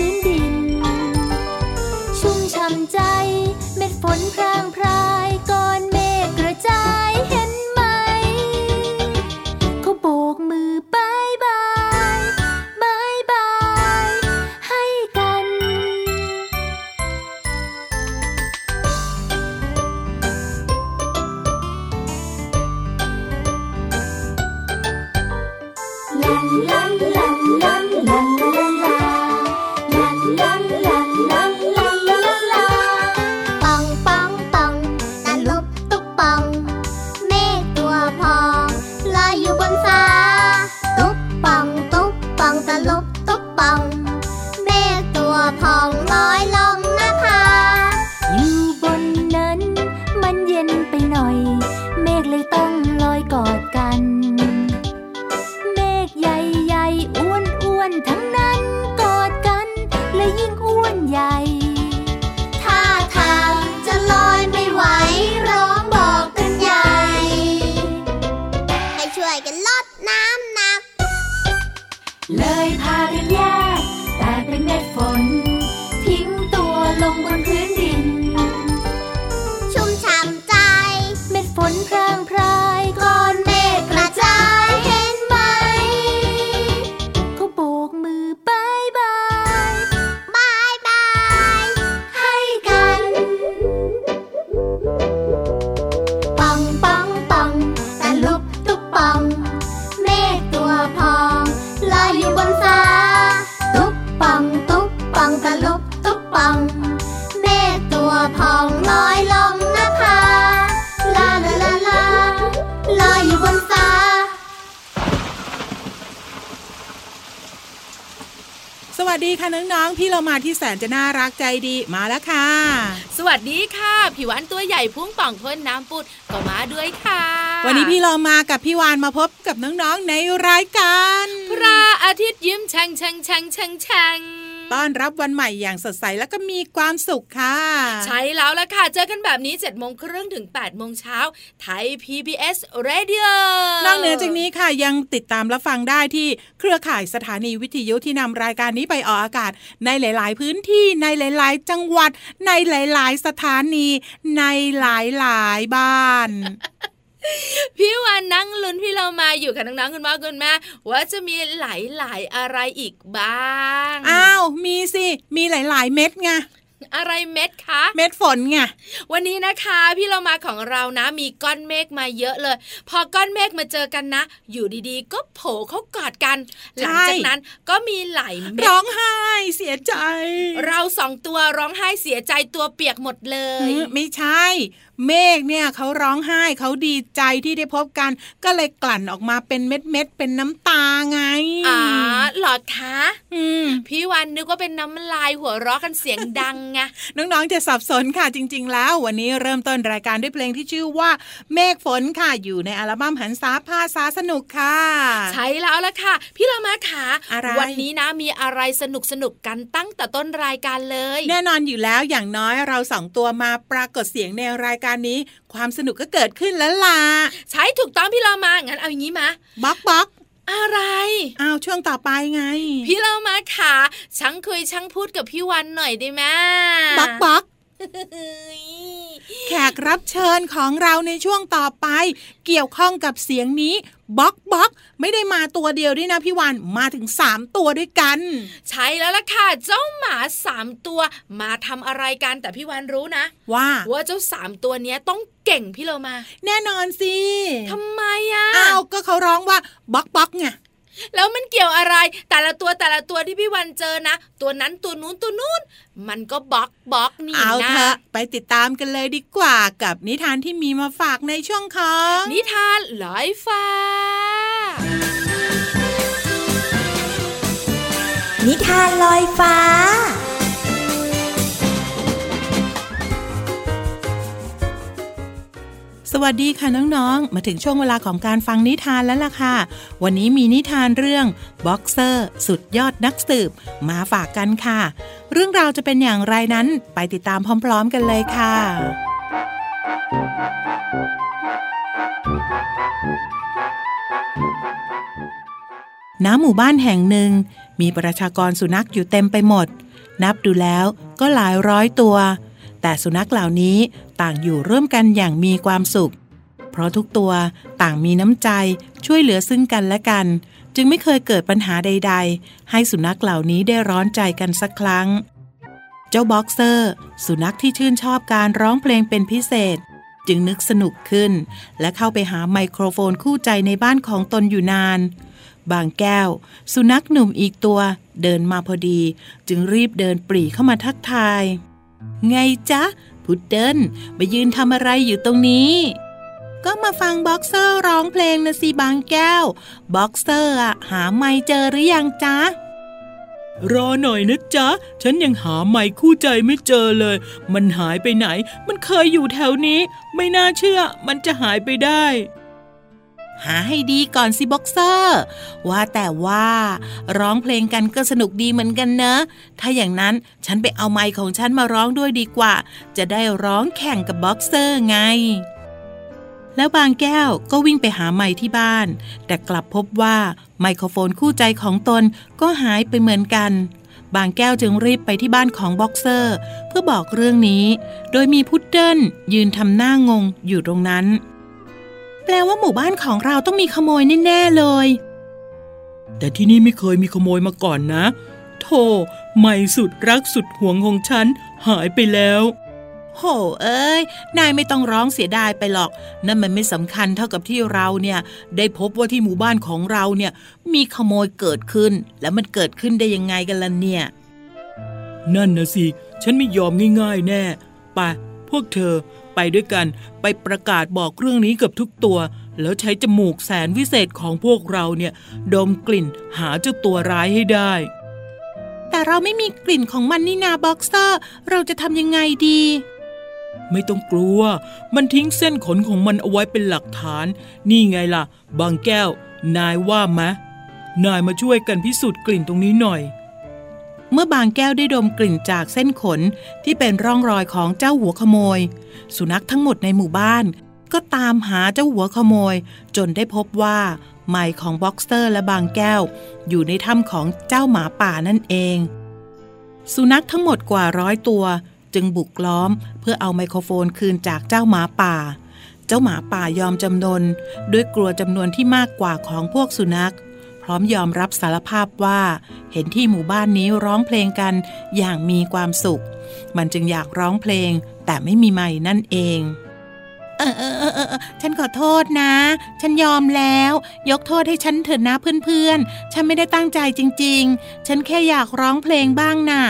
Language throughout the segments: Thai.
soon be ที่แสนจะน่ารักใจดีมาแล้วค่ะ สวัสดีค่ะพี่วานตัวใหญ่พุ่งป่องพ่นน้ำปุดก็มาด้วยค่ะ วันนี้พี่เรามากับพี่วานมาพบกับน้องๆในรายการ พระอาทิตย์ยิ้มแฉ่งแฉ่งแฉ่งแฉ่งแฉ่ง ต้อนรับวันใหม่อย่างสดใสแล้วก็มีความสุขค่ะ ใช่แล้วละค่ะ เจอกันแบบนี้7จ็ดโมงครึ่งถึง8ปดโมงเช้าไทย PBS Radio นอกเหนือจากนี้ค่ะยังติดตามรับฟังได้ที่เครือข่ายสถานีวิทยุที่นำรายการนี้ไปออกอากาศ ในหลาย ๆ พื้นที่ในหลาย ๆ จังหวัด ในหลาย ๆ สถานี ในหลาย ๆ บ้าน พี่วานนั่งลุ้นพี่เรามาอยู่กับน้องๆคุณพ่อคุณแม่ว่าจะมีหลายๆอะไรอีกบ้าง อ้าว มีสิ มีหลาย ๆ เม็ดไง อะไรเม็ดคะ เม็ดฝนไงวันนี้นะคะพี่เรามาของเรานะ มีก้อนเมฆมาเยอะเลย พอก้อนเมฆมาเจอกันนะ อยู่ดีๆ ก็โผล่เขากอดกัน หลังจากนั้นก็มีไหลเม็ดร้องไห้เสียใจ เราสองตัวร้องไห้เสียใจตัวเปียกหมดเลย ไม่ใช่ เมฆเนี่ยเขาร้องไห้เขาดีใจที่ได้พบกัน ก็เลยกลั่นออกมาเป็นเม็ดเม็ดเป็นน้ำตาไงอ๋อหล อดคะอืมพี่วันนึกว่าเป็นน้ำลายหัวเราะกันเสียงดังไงน้องๆจะสับสนค่ะจริง ๆ แล้ว วันนี้เริ่มต้นรายการด้วยเพลงที่ชื่อว่าเมฆฝนค่ะอยู่ในอัลบั้มหรรษาภาษาสนุกค่ะ ใช่แล้วละค่ะ พี่เรามาค่ะวันนี้นะมีอะไรสนุกสนุกกันตั้งแต่ต้นรายการเลย แน่นอนอยู่แล้วอย่างน้อยเราสองตัวมาปรากฏเสียงในรายการนี้ ความสนุกก็เกิดขึ้นแล้วล่ะใช่ถูกต้องพี่เรามางั้นเอาอย่างนี้มาบ็อกบ็อก อะไร อ้าวช่วงต่อไปไง พี่เรามาขาช่างคุยช่างพูดกับพี่วันหน่อยได้ไหมบ็อกบ็อกแขกรับเชิญของเราในช่วงต่อไป เกี่ยวข้องกับเสียงนี้ บ็อกบ็อกไม่ได้มาตัวเดียวด้วยนะพี่วันมาถึงสามตัวด้วยกัน ใช่แล้วล่ะค่ะ เจ้าหมาสามตัวมาทำอะไรกันแต่พี่วันรู้นะ ว่าว่าเจ้าสามตัวเนี้ยต้องเก่งพี่เรามา แน่นอนสิทำไมอะอ้าวก็เขาร้องว่าบ็อกบ็อกไง แล้วมันเกี่ยวอะไร แต่ละตัวแต่ละตัวที่พี่วันเจอนะ ตัวนั้นตัวนู้นตัวนู้น มันก็บล็อกบล็อกนี่เอานะเถอะไปติดตามกันเลยดีกว่ากับนิทานที่มีมาฝากในช่วงของ นิทานลอยฟ้า นิทานลอยฟ้า สวัสดีค่ะน้องๆ มาถึงช่วงเวลาของการฟังนิทานแล้วล่ะค่ะ วันนี้มีนิทานเรื่องบ็อกเซอร์สุดยอดนักสืบ มาฝากกันค่ะ เรื่องราวจะเป็นอย่างไรนั้นไปติดตามพร้อม ๆ กันเลยค่ะ ณ หมู่บ้านแห่งหนึ่ง มีประชากรสุนัขอยู่เต็มไปหมด นับดูแล้วก็หลายร้อยตัว แต่สุนัขเหล่านี้ต่างอยู่ร่วมกันอย่างมีความสุข เพราะทุกตัวต่างมีน้ำใจช่วยเหลือซึ่งกันและกัน จึงไม่เคยเกิดปัญหาใด ๆ ให้สุนัขเหล่านี้ได้ร้อนใจกันสักครั้ง เจ้าบ็อกเซอร์ สุนัขที่ชื่นชอบการร้องเพลงเป็นพิเศษ จึงนึกสนุกขึ้น และเข้าไปหาไมโครโฟนคู่ใจในบ้านของตนอยู่นานบางแก้ว สุนัขหนุ่มอีกตัว เดินมาพอดี จึงรีบเดินปรี่เข้ามาทักทาย ไงจ๊ะ พุดเดิ้ลมายืนทำอะไรอยู่ตรงนี้ ก็มาฟังบ็อกเซอร์ร้องเพลงนะสิบางแก้ว บ็อกเซอร์อะหาไม่เจอหรือยังจ๊ะ รอหน่อยนะจ๊ะ ฉันยังหาไมค์คู่ใจไม่เจอเลย มันหายไปไหน มันเคยอยู่แถวนี้ ไม่น่าเชื่อ มันจะหายไปได้ หาให้ดีก่อนสิบ็อกเซอร์ ว่าแต่ว่าร้องเพลงกันก็สนุกดีเหมือนกันเนอะ ถ้าอย่างนั้นฉันไปเอาไมค์ของฉันมาร้องด้วยดีกว่า จะได้ร้องแข่งกับบ็อกเซอร์ไง แล้วบางแก้วก็วิ่งไปหาไมค์ที่บ้าน แต่กลับพบว่าไมโครโฟนคู่ใจของตนก็หายไปเหมือนกันบางแก้วจึงรีบไปที่บ้านของบ็อกเซอร์ เพื่อบอกเรื่องนี้ โดยมีพุดเดิ้ลยืนทำหน้างงอยู่ตรงนั้น แปลว่าหมู่บ้านของเราต้องมีขโมยแน่ๆเลย แต่ที่นี่ไม่เคยมีขโมยมาก่อนนะ โธ่ไม่สุดรักสุดห่วงของฉัน หายไปแล้ว โหเอ้ย นายไม่ต้องร้องเสียดายไปหรอก นั่นมันไม่สำคัญเท่ากับที่เราเนี่ย ได้พบว่าที่หมู่บ้านของเราเนี่ย มีขโมยเกิดขึ้น แล้วมันเกิดขึ้นได้ยังไงกันล่ะเนี่ย นั่นนะสิ ฉันไม่ยอมง่าย ๆ แน่ไปพวกเธอ ไปด้วยกัน ไปประกาศบอกเรื่องนี้กับทุกตัว แล้วใช้จมูกแสนวิเศษของพวกเราเนี่ย ดมกลิ่นหาเจ้าตัวร้ายให้ได้ แต่เราไม่มีกลิ่นของมันนี่นาบ็อกเซอร์ เราจะทำยังไงดี ไม่ต้องกลัว มันทิ้งเส้นขนของมันเอาไว้เป็นหลักฐาน นี่ไงล่ะ บางแก้ว นายว่ามะนายมาช่วยกันพิสูจน์กลิ่นตรงนี้หน่อย เมื่อบางแก้วได้ดมกลิ่นจากเส้นขนที่เป็นร่องรอยของเจ้าหัวขโมย สุนัขทั้งหมดในหมู่บ้าน ก็ตามหาเจ้าหัวขโมย จนได้พบว่าไมค์ของบ็อกเซอร์และบางแก้ว อยู่ในถ้ำของเจ้าหมาป่านั่นเอง สุนัขทั้งหมดกว่าร้อยตัว จึงบุกล้อมเพื่อเอาไมโครโฟนคืนจากเจ้าหมาป่า เจ้าหมาป่ายอมจำนนด้วยกลัวจำนวนที่มากกว่าของพวกสุนัข พร้อมยอมรับสารภาพว่า เห็นที่หมู่บ้านนี้ร้องเพลงกันอย่างมีความสุข มันจึงอยากร้องเพลง แต่ไม่มีไม้นั่นเอง เออเออเออเออฉันขอโทษนะ ฉันยอมแล้ว ยกโทษให้ฉันเถิดนะเพื่อนๆ ฉันไม่ได้ตั้งใจจริง ๆ ฉันแค่อยากร้องเพลงบ้างน่ะ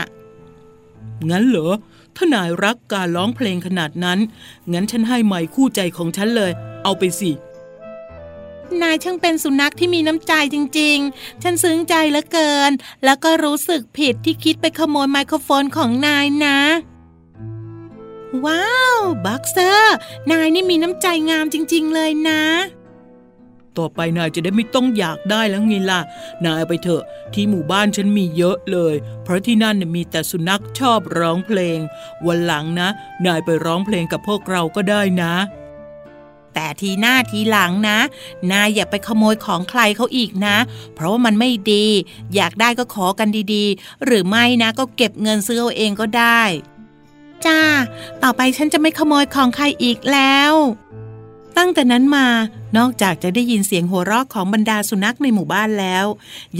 งั้นเหรอถ้านายรักการร้องเพลงขนาดนั้น งั้นฉันให้ไมค์คู่ใจของฉันเลย เอาไปสิ นายช่างเป็นสุนัขที่มีน้ำใจจริง ๆ ฉันซึ้งใจเหลือเกิน แล้วก็รู้สึกผิดที่คิดไปขโมยไมโครโฟนของนายนะ ว้าวบ็อกเซอร์ นายนี่มีน้ำใจงามจริง ๆ เลยนะ ต่อไปนายจะได้ไม่ต้องอยากได้แล้วไงล่ะ นายไปเถอะที่หมู่บ้านฉันมีเยอะเลย เพราะที่นั่นน่ะมีแต่สุนัขชอบร้องเพลง วันหลังนะ นายไปร้องเพลงกับพวกเราก็ได้นะ แต่ทีหน้าทีหลังนะ นายอย่าไปขโมยของใครเขาอีกนะ เพราะว่ามันไม่ดี อยากได้ก็ขอกันดีๆ หรือไม่นะก็เก็บเงินซื้อเอาเองก็ได้ จ้า ต่อไปฉันจะไม่ขโมยของใครอีกแล้ว ตั้งแต่นั้นมานอกจากจะได้ยินเสียงหัวเราะของบรรดาสุนัขในหมู่บ้านแล้ว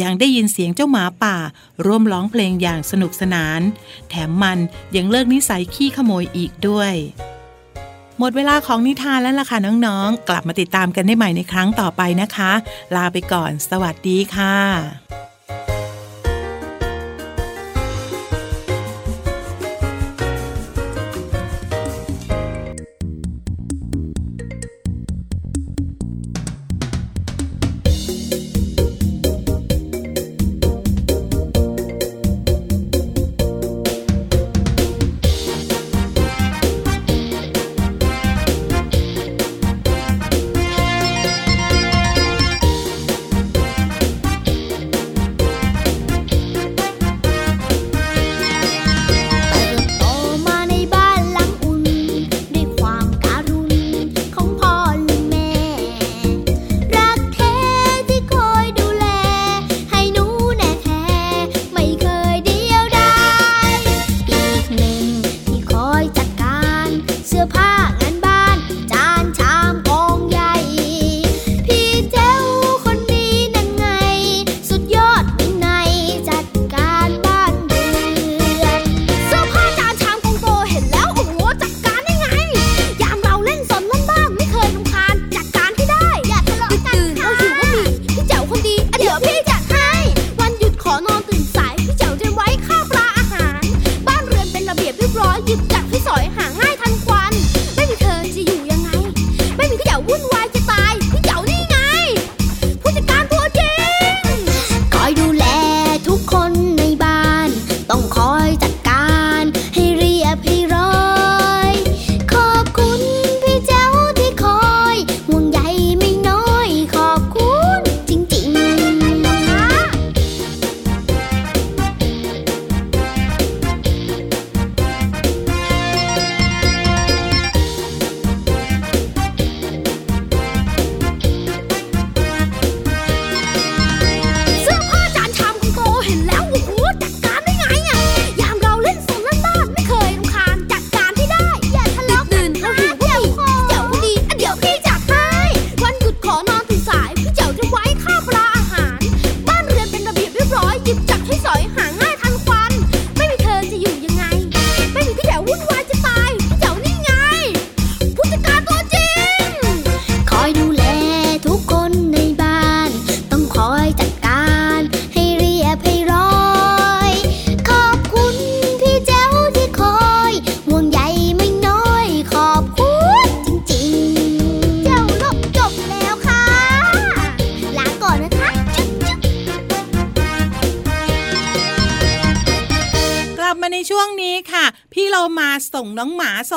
ยังได้ยินเสียงเจ้าหมาป่า ร่วมร้องเพลงอย่างสนุกสนาน แถมมันยังเลิกนิสัยขี้ขโมยอีกด้วย หมดเวลาของนิทานแล้วล่ะค่ะน้องๆ กลับมาติดตามกันได้ใหม่ในครั้งต่อไปนะคะ ลาไปก่อน สวัสดีค่ะ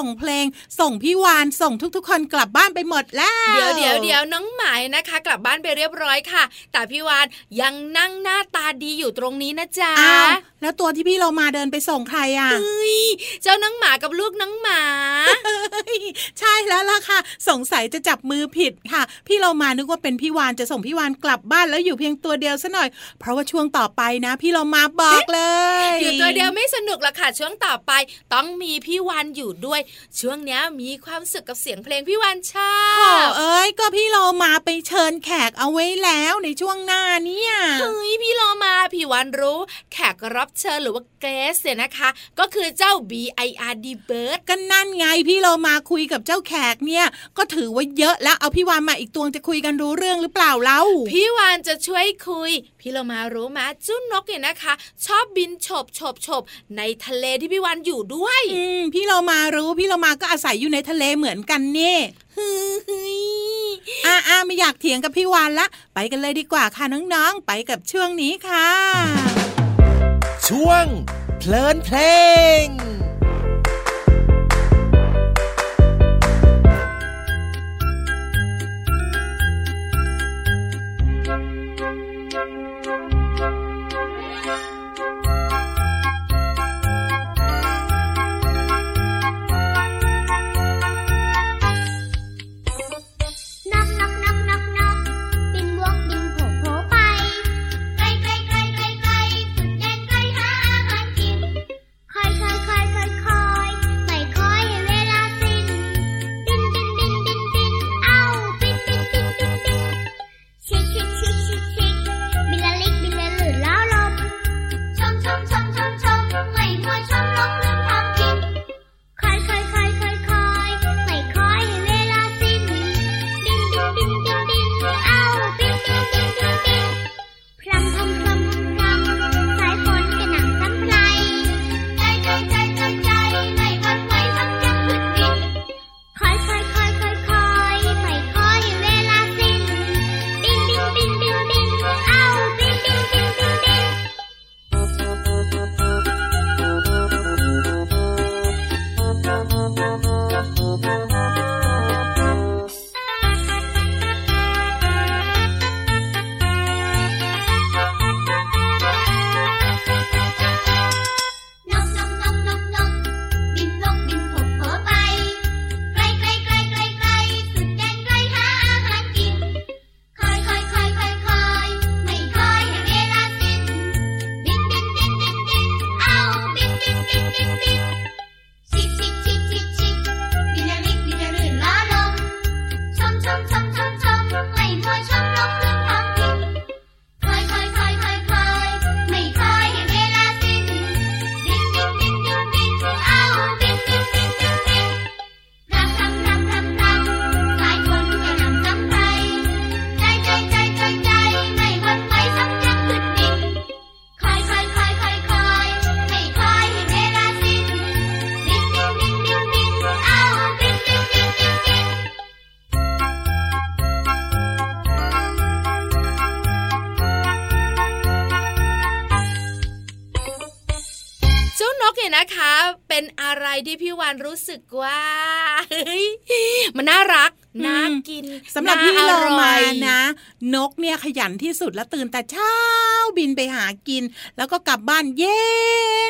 ส่งเพลง ส่งพี่วานส่งทุก ๆ คนกลับบ้านไปหมดแล้วเดี๋ยวเดี๋ยวเดี๋ยวน้องหมายนะคะ กลับบ้านไปเรียบร้อยค่ะ แต่พี่วานยังนั่งหน้าตาดีอยู่ตรงนี้นะจ๊ะ แล้วตัวที่พี่เรามาเดินไปส่งใครอะเฮ้ยเจ้าน้องหมากับลูกน้องหมา ใช่แล้วล่ะค่ะ สงสัยจะจับมือผิดค่ะ พี่เรามานึกว่าเป็นพี่วานจะส่งพี่วานกลับบ้านแล้วอยู่เพียงตัวเดียวซะหน่อย เพราะว่าช่วงต่อไปนะ พี่เรามาบอกเลย อยู่ตัวเดียวไม่สนุกละค่ะช่วงต่อไป ต้องมีพี่วานอยู่ด้วย ช่วงนี้มีความสุขกับเสียงเพลงพี่วานชาบเอ้ยก็พี่เรามาไปเชิญแขกเอาไว้แล้วในช่วงหน้าเนี่ยเฮ้ยพี่เรามาพี่วานรู้ แขกรับเชิญหรือว่าเกสเนี่ยนะคะ ก็คือเจ้า B I R D Bird ก็นั่นไงพี่เรามาคุยกับเจ้าแขกเนี่ยก็ถือว่าเยอะแล้วเอาพี่วานมาอีกตัวจะคุยกันรู้เรื่องหรือเปล่าเล่าพี่วานจะช่วยคุย พี่เรามารู้ไหมจุ้นนกเนี่ยนะคะ ชอบบินฉบฉบฉบในทะเลที่พี่วานอยู่ด้วยอืมพี่เรามารู้พี่เรามาก็อาศัยอยู่ในทะเลเหมือนกันเนี่ยอ่าอ่าไม่อยากเถียงกับพี่วานละ ไปกันเลยดีกว่าค่ะน้องๆ ไปกับช่วงนี้ค่ะ ช่วง เพลินเพลง เนี่ยนะคะเป็นอะไรที่พี่วานรู้สึกว่ามันน่ารัก น่ากินสำหรับพี่น่โลอร่มาอยนะ นกเนี่ยขยันที่สุดแล้วตื่นแต่เช้าบินไปหากิน แล้วก็กลับบ้านเย็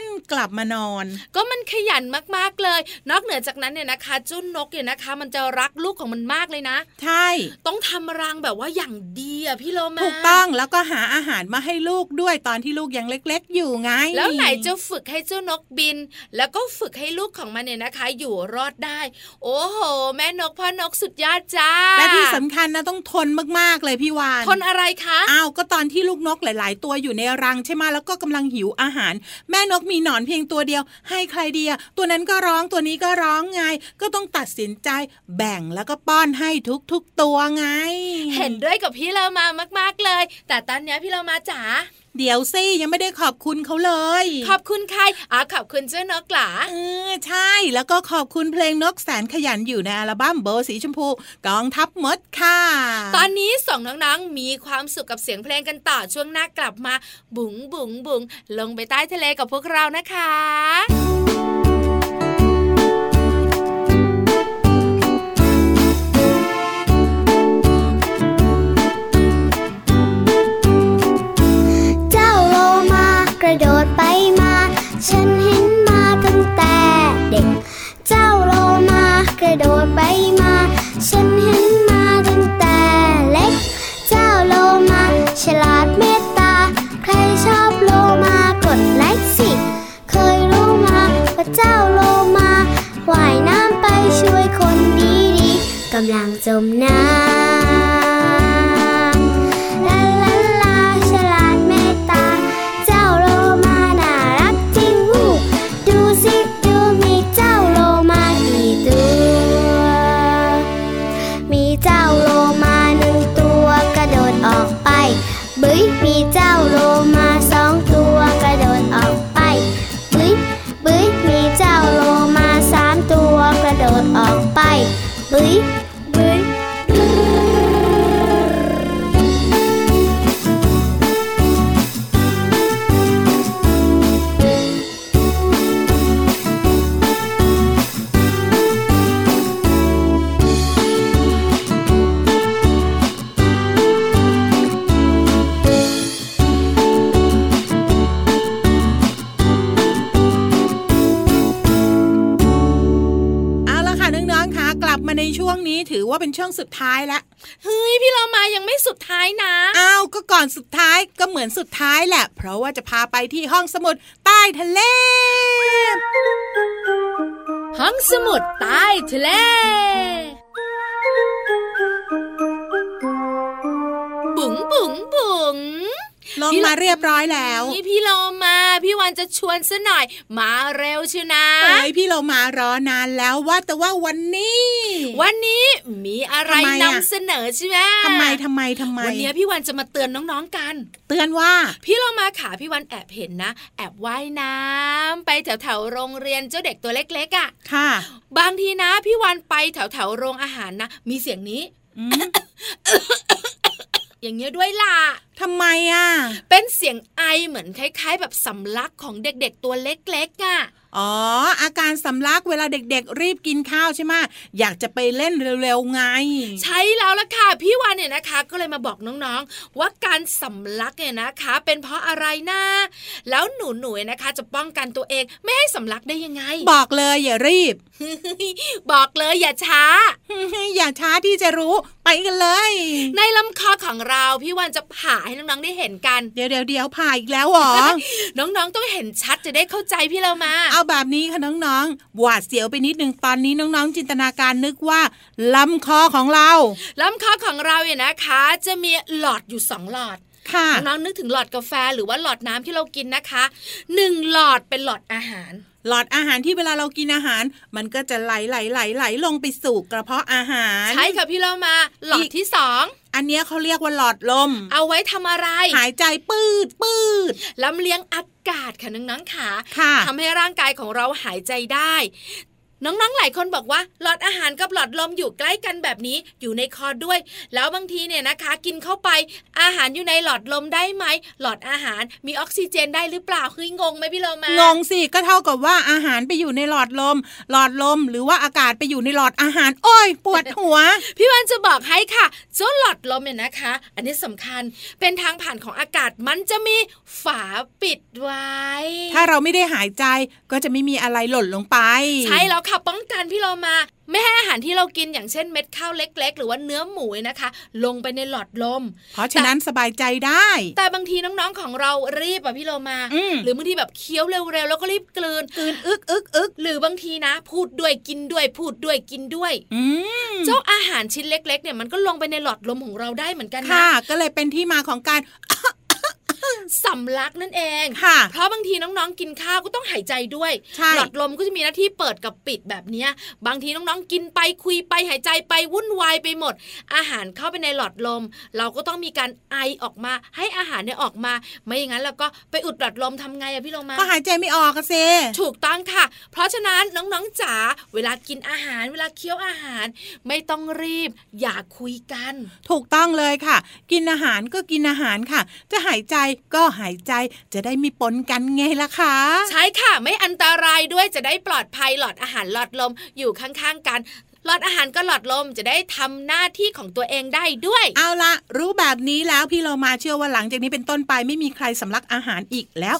นกลับมานอน ก็มันขยันมากๆเลย นอกเหนือจากนั้นเนี่ยนะคะเจ้านกเนี่ยนะคะ มันจะรักลูกของมันมากเลยนะ ใช่ ต้องทำรังแบบว่าอย่างดีอะพี่โลมาถูกต้องแล้วก็หาอาหารมาให้ลูกด้วยตอนที่ลูกยังเล็ก ๆ อยู่ไง แล้วไหนจะฝึกให้เจ้านกบิน แล้วก็ฝึกให้ลูกของมันเนี่ยนะคะ อยู่รอดได้ โอ้โห แม่นกพ่อนกสุดยอดจ้าและที่สำคัญนะต้องทนมากๆเลยพี่วานทนอะไรคะอ้าวก็ตอนที่ลูกนกหลาย ๆ ตัวอยู่ในรังใช่ไหมแล้วก็กำลังหิวอาหาร แม่นกมีหนอนเพียงตัวเดียว ให้ใครเดียตัวนั้นก็ร้องตัวนี้ก็ร้องไง ก็ต้องตัดสินใจแบ่งแล้วก็ป้อนให้ทุกๆตัวไง เห็นด้วยกับพี่เรามามาก ๆเลยแต่ตอนเนี้ยพี่เรามาจ๋าเดี๋ยวสิยังไม่ได้ขอบคุณเขาเลย ขอบคุณใครอ๋อขอบคุณเจ้านกหลาเออใช่ แล้วก็ขอบคุณเพลงนกแสนขยันอยู่ในอัลบั้มเบอร์สีชมพูกองทัพมดค่ะ ตอนนี้สองน้องๆมีความสุขกับเสียงเพลงกันต่อช่วงหน้ากลับมา บุ๋งบุ๋งบุ๋งลงไปใต้ทะเลกับพวกเรานะคะ ระโดดไปมา ฉันเห็นมาตั้งแต่เด็ก เจ้าโลมากระโดดไปมา ฉันเห็นมาตั้งแต่เล็ก เจ้าโลมาฉลาดเมตตา ใครชอบโลมากดไลค์สิ เคยรู้มาว่าเจ้าโลมาว่ายน้ำไปช่วยคนดีๆกำลังจมน้ำ ช่วงนี้ถือว่าเป็นช่วงสุดท้ายแล้วเฮ้ยพี่เรามายังไม่สุดท้ายนะอ้าวก็ก่อนสุดท้ายก็เหมือนสุดท้ายแหละ เพราะว่าจะพาไปที่ห้องสมุดใต้ทะเล ห้องสมุดใต้ทะเลบุ๋งบุ๋งบุ๋ง ลงมาเรียบร้อยแล้วนี่พี่โลมาพี่วันจะชวนซะหน่อย มาเร็วเชียวนะเฮ้ยพี่เรามารอนานแล้วว่าแต่ว่าวันนี้ วันนี้มีอะไรทำไมอะนำเสนอใช่ไหมทำไมทำไมทำไมวันนี้พี่วันจะมาเตือนน้องๆกัน เตือนว่า พี่เรามาขาพี่วันแอบเห็นนะ แอบว่ายน้ำไปแถวแถวๆโรงเรียนเจ้าเด็กตัวเล็กๆอะ่ะค่ะ บางทีนะ พี่วันไปแถวแถวๆโรงอาหารนะมีเสียงนี้ อืมอย่างเงี้ยด้วยล่ะทำไมอะ เป็นเสียงไอเหมือนคล้าย ๆ แบบสำลักของเด็กๆตัวเล็กๆอะ อ๋อ อาการสำลักเวลาเด็กๆ รีบกินข้าวใช่ไหมอยากจะไปเล่นเร็วๆไง ใช่แล้วล่ะค่ะ พี่วันเนี่ยนะคะ ก็เลยมาบอกน้องๆ ว่าการสำลักเนี่ยนะคะ เป็นเพราะอะไรนะแล้วหนูๆนะคะ จะป้องกันตัวเองไม่ให้สำลักได้ยังไง บอกเลยอย่ารีบ บอกเลยอย่าช้า อย่าช้าที่จะรู้ไปกันเลย ในลำคอของเราพี่วันจะผ่าให้น้องๆได้เห็นกัน เดี๋ยวเดี๋ยวเดี๋ยวผ่าอีกแล้วเหรอ น้องๆต้องเห็นชัดจะได้เข้าใจพี่เรามา เอาแบบนี้ค่ะน้องๆ หวาดเสียวไปนิดนึงตอนนี้น้องๆ จินตนาการนึกว่าลำคอของเราลำคอของเราเนี่ยนะคะ จะมีหลอดอยู่สองหลอด น้องๆนึกถึงหลอดกาแฟหรือว่าหลอดน้ำที่เรากินนะคะหนึ่งหลอดเป็นหลอดอาหารหลอดอาหารที่เวลาเรากินอาหาร มันก็จะไหลไหลไหลไหลลงไปสู่กระเพาะอาหาร ใช่ค่ะพี่เรามา หลอดที่สองอันเนี้ยเขาเรียกว่าหลอดลม เอาไว้ทำอะไร หายใจปืดปืดลำเลียงอากาศค่ะน้องๆขาค่ะทำให้ร่างกายของเราหายใจได้ น้องๆ หลายคนบอกว่าหลอดอาหารกับหลอดลมอยู่ใกล้กันแบบนี้อยู่ในคอด้วย แล้วบางทีเนี่ยนะคะ กินเข้าไปอาหารอยู่ในหลอดลมได้ไหมหลอดอาหารมีออกซิเจนได้หรือเปล่าคืองงไหมพี่โลมางงสิก็เท่ากับว่าอาหารไปอยู่ในหลอดลม หลอดลมหรือว่าอากาศไปอยู่ในหลอดอาหาร โอ้ยปวดหัว พี่วันจะบอกให้ค่ะเจ้าหลอดลมเนี่ยนะคะ อันนี้สำคัญเป็นทางผ่านของอากาศมันจะมีฝาปิดไว้ ถ้าเราไม่ได้หายใจก็จะไม่มีอะไรหล่นลงไป ใช่แล้วค่ะป้องกันพี่เรามาไม่ให้อาหารที่เรากินอย่างเช่นเม็ดข้าวเล็ก ๆ หรือว่าเนื้อหมูนะคะ ลงไปในหลอดลม เพราะฉะนั้นสบายใจได้ แต่บางทีน้องๆของเรารีบอะพี่เรามาอืมหรือบางทีแบบเคี้ยวเร็วๆแล้วก็รีบกลืนกลืนอึกอึกอึกหรือบางทีนะ พูดด้วยกินด้วยพูดด้วยกินด้วยอืมเจ้าอาหารชิ้นเล็ก ๆ เนี่ยมันก็ลงไปในหลอดลมของเราได้เหมือนกันนะค่ะ ก็เลยเป็นที่มาของการ สำลักนั่นเองค่ะ เพราะบางทีน้องๆกินข้าวก็ต้องหายใจด้วยใช่หลอดลมก็จะมีหน้าที่เปิดกับปิดแบบเนี้ยบางทีน้องๆกินไปคุยไปหายใจไปวุ่นวายไปหมด อาหารเข้าไปในหลอดลม เราก็ต้องมีการไอออกมาให้อาหารเนี่ยออกมา ไม่อย่างนั้นแล้วก็ไปอุดหลอดลมทำไงอะพี่โลมาก็หายใจไม่ออกอะเซถูกต้องค่ะ เพราะฉะนั้นน้องๆจ๋าเวลากินอาหาร เวลาเคี้ยวอาหาร ไม่ต้องรีบ อย่าคุยกัน ถูกต้องเลยค่ะ กินอาหารก็กินอาหารค่ะ จะหายใจก็หายใจจะได้มีปนกันไงล่ะคะใช่ค่ะไม่อันตรายด้วยจะได้ปลอดภัยหลอดอาหารหลอดลมอยู่ข้างๆกันหลอดอาหารก็หลอดลมจะได้ทำหน้าที่ของตัวเองได้ด้วย เอาละรู้แบบนี้แล้วพี่เรามาเชื่อว่าหลังจากนี้เป็นต้นไปไม่มีใครสำลักอาหารอีกแล้ว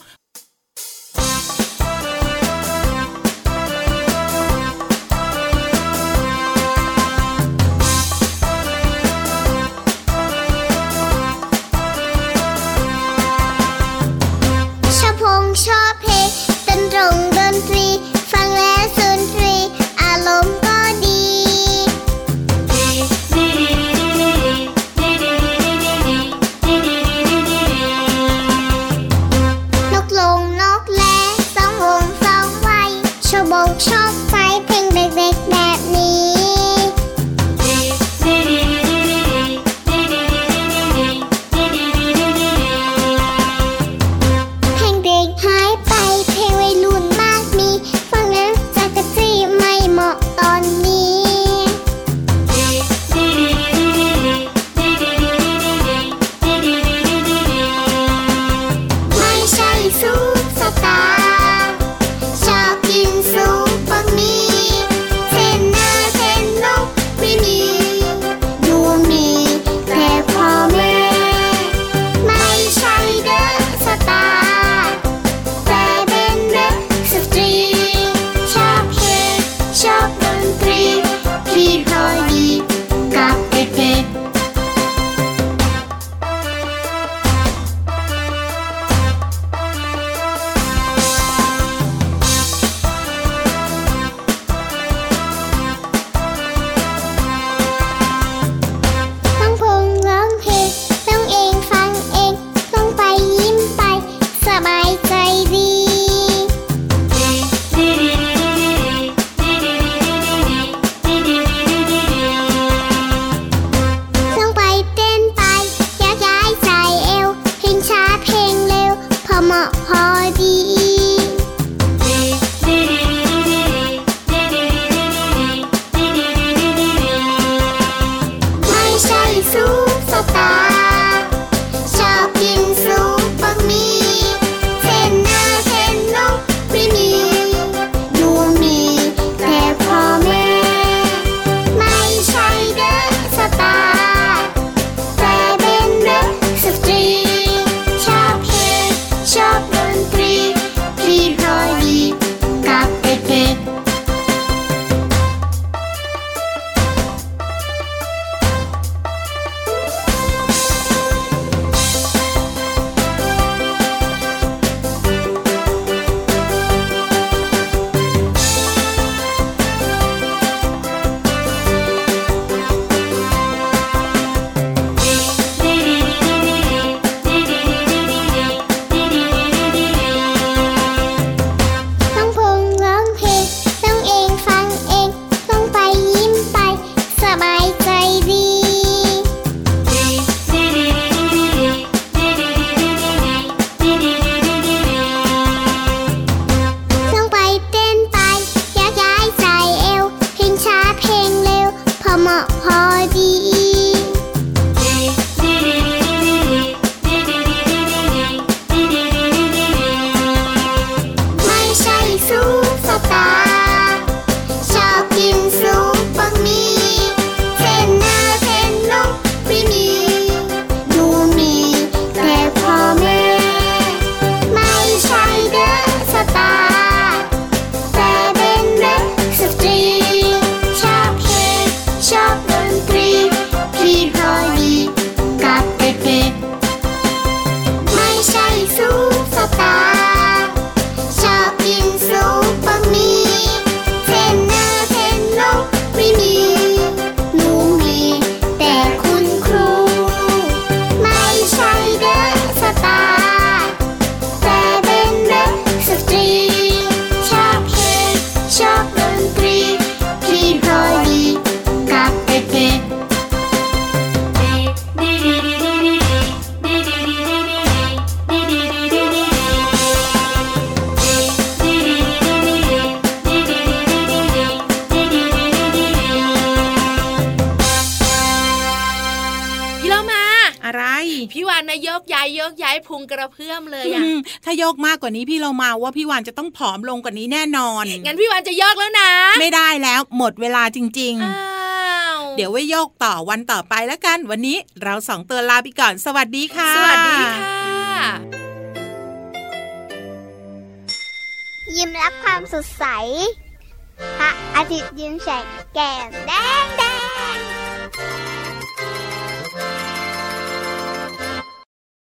กย้ายโยกย้ายพุงกระเพื่อมเลยอะอืมถ้าโยกมากกว่านี้พี่เรามาว่าพี่วานจะต้องผอมลงกว่านี้แน่นอน งั้นพี่วานจะโยกแล้วนะ ไม่ได้แล้วหมดเวลาจริงอ้าวๆเดี๋ยวไว้โยกต่อวันต่อไปแล้วกัน วันนี้เราสองตัวลาไปก่อน สวัสดีค่ะ สวัสดีค่ะ ยิ้มรับความสดใสพระอาทิตย์ยิ้มแฉกแก้มแดงแด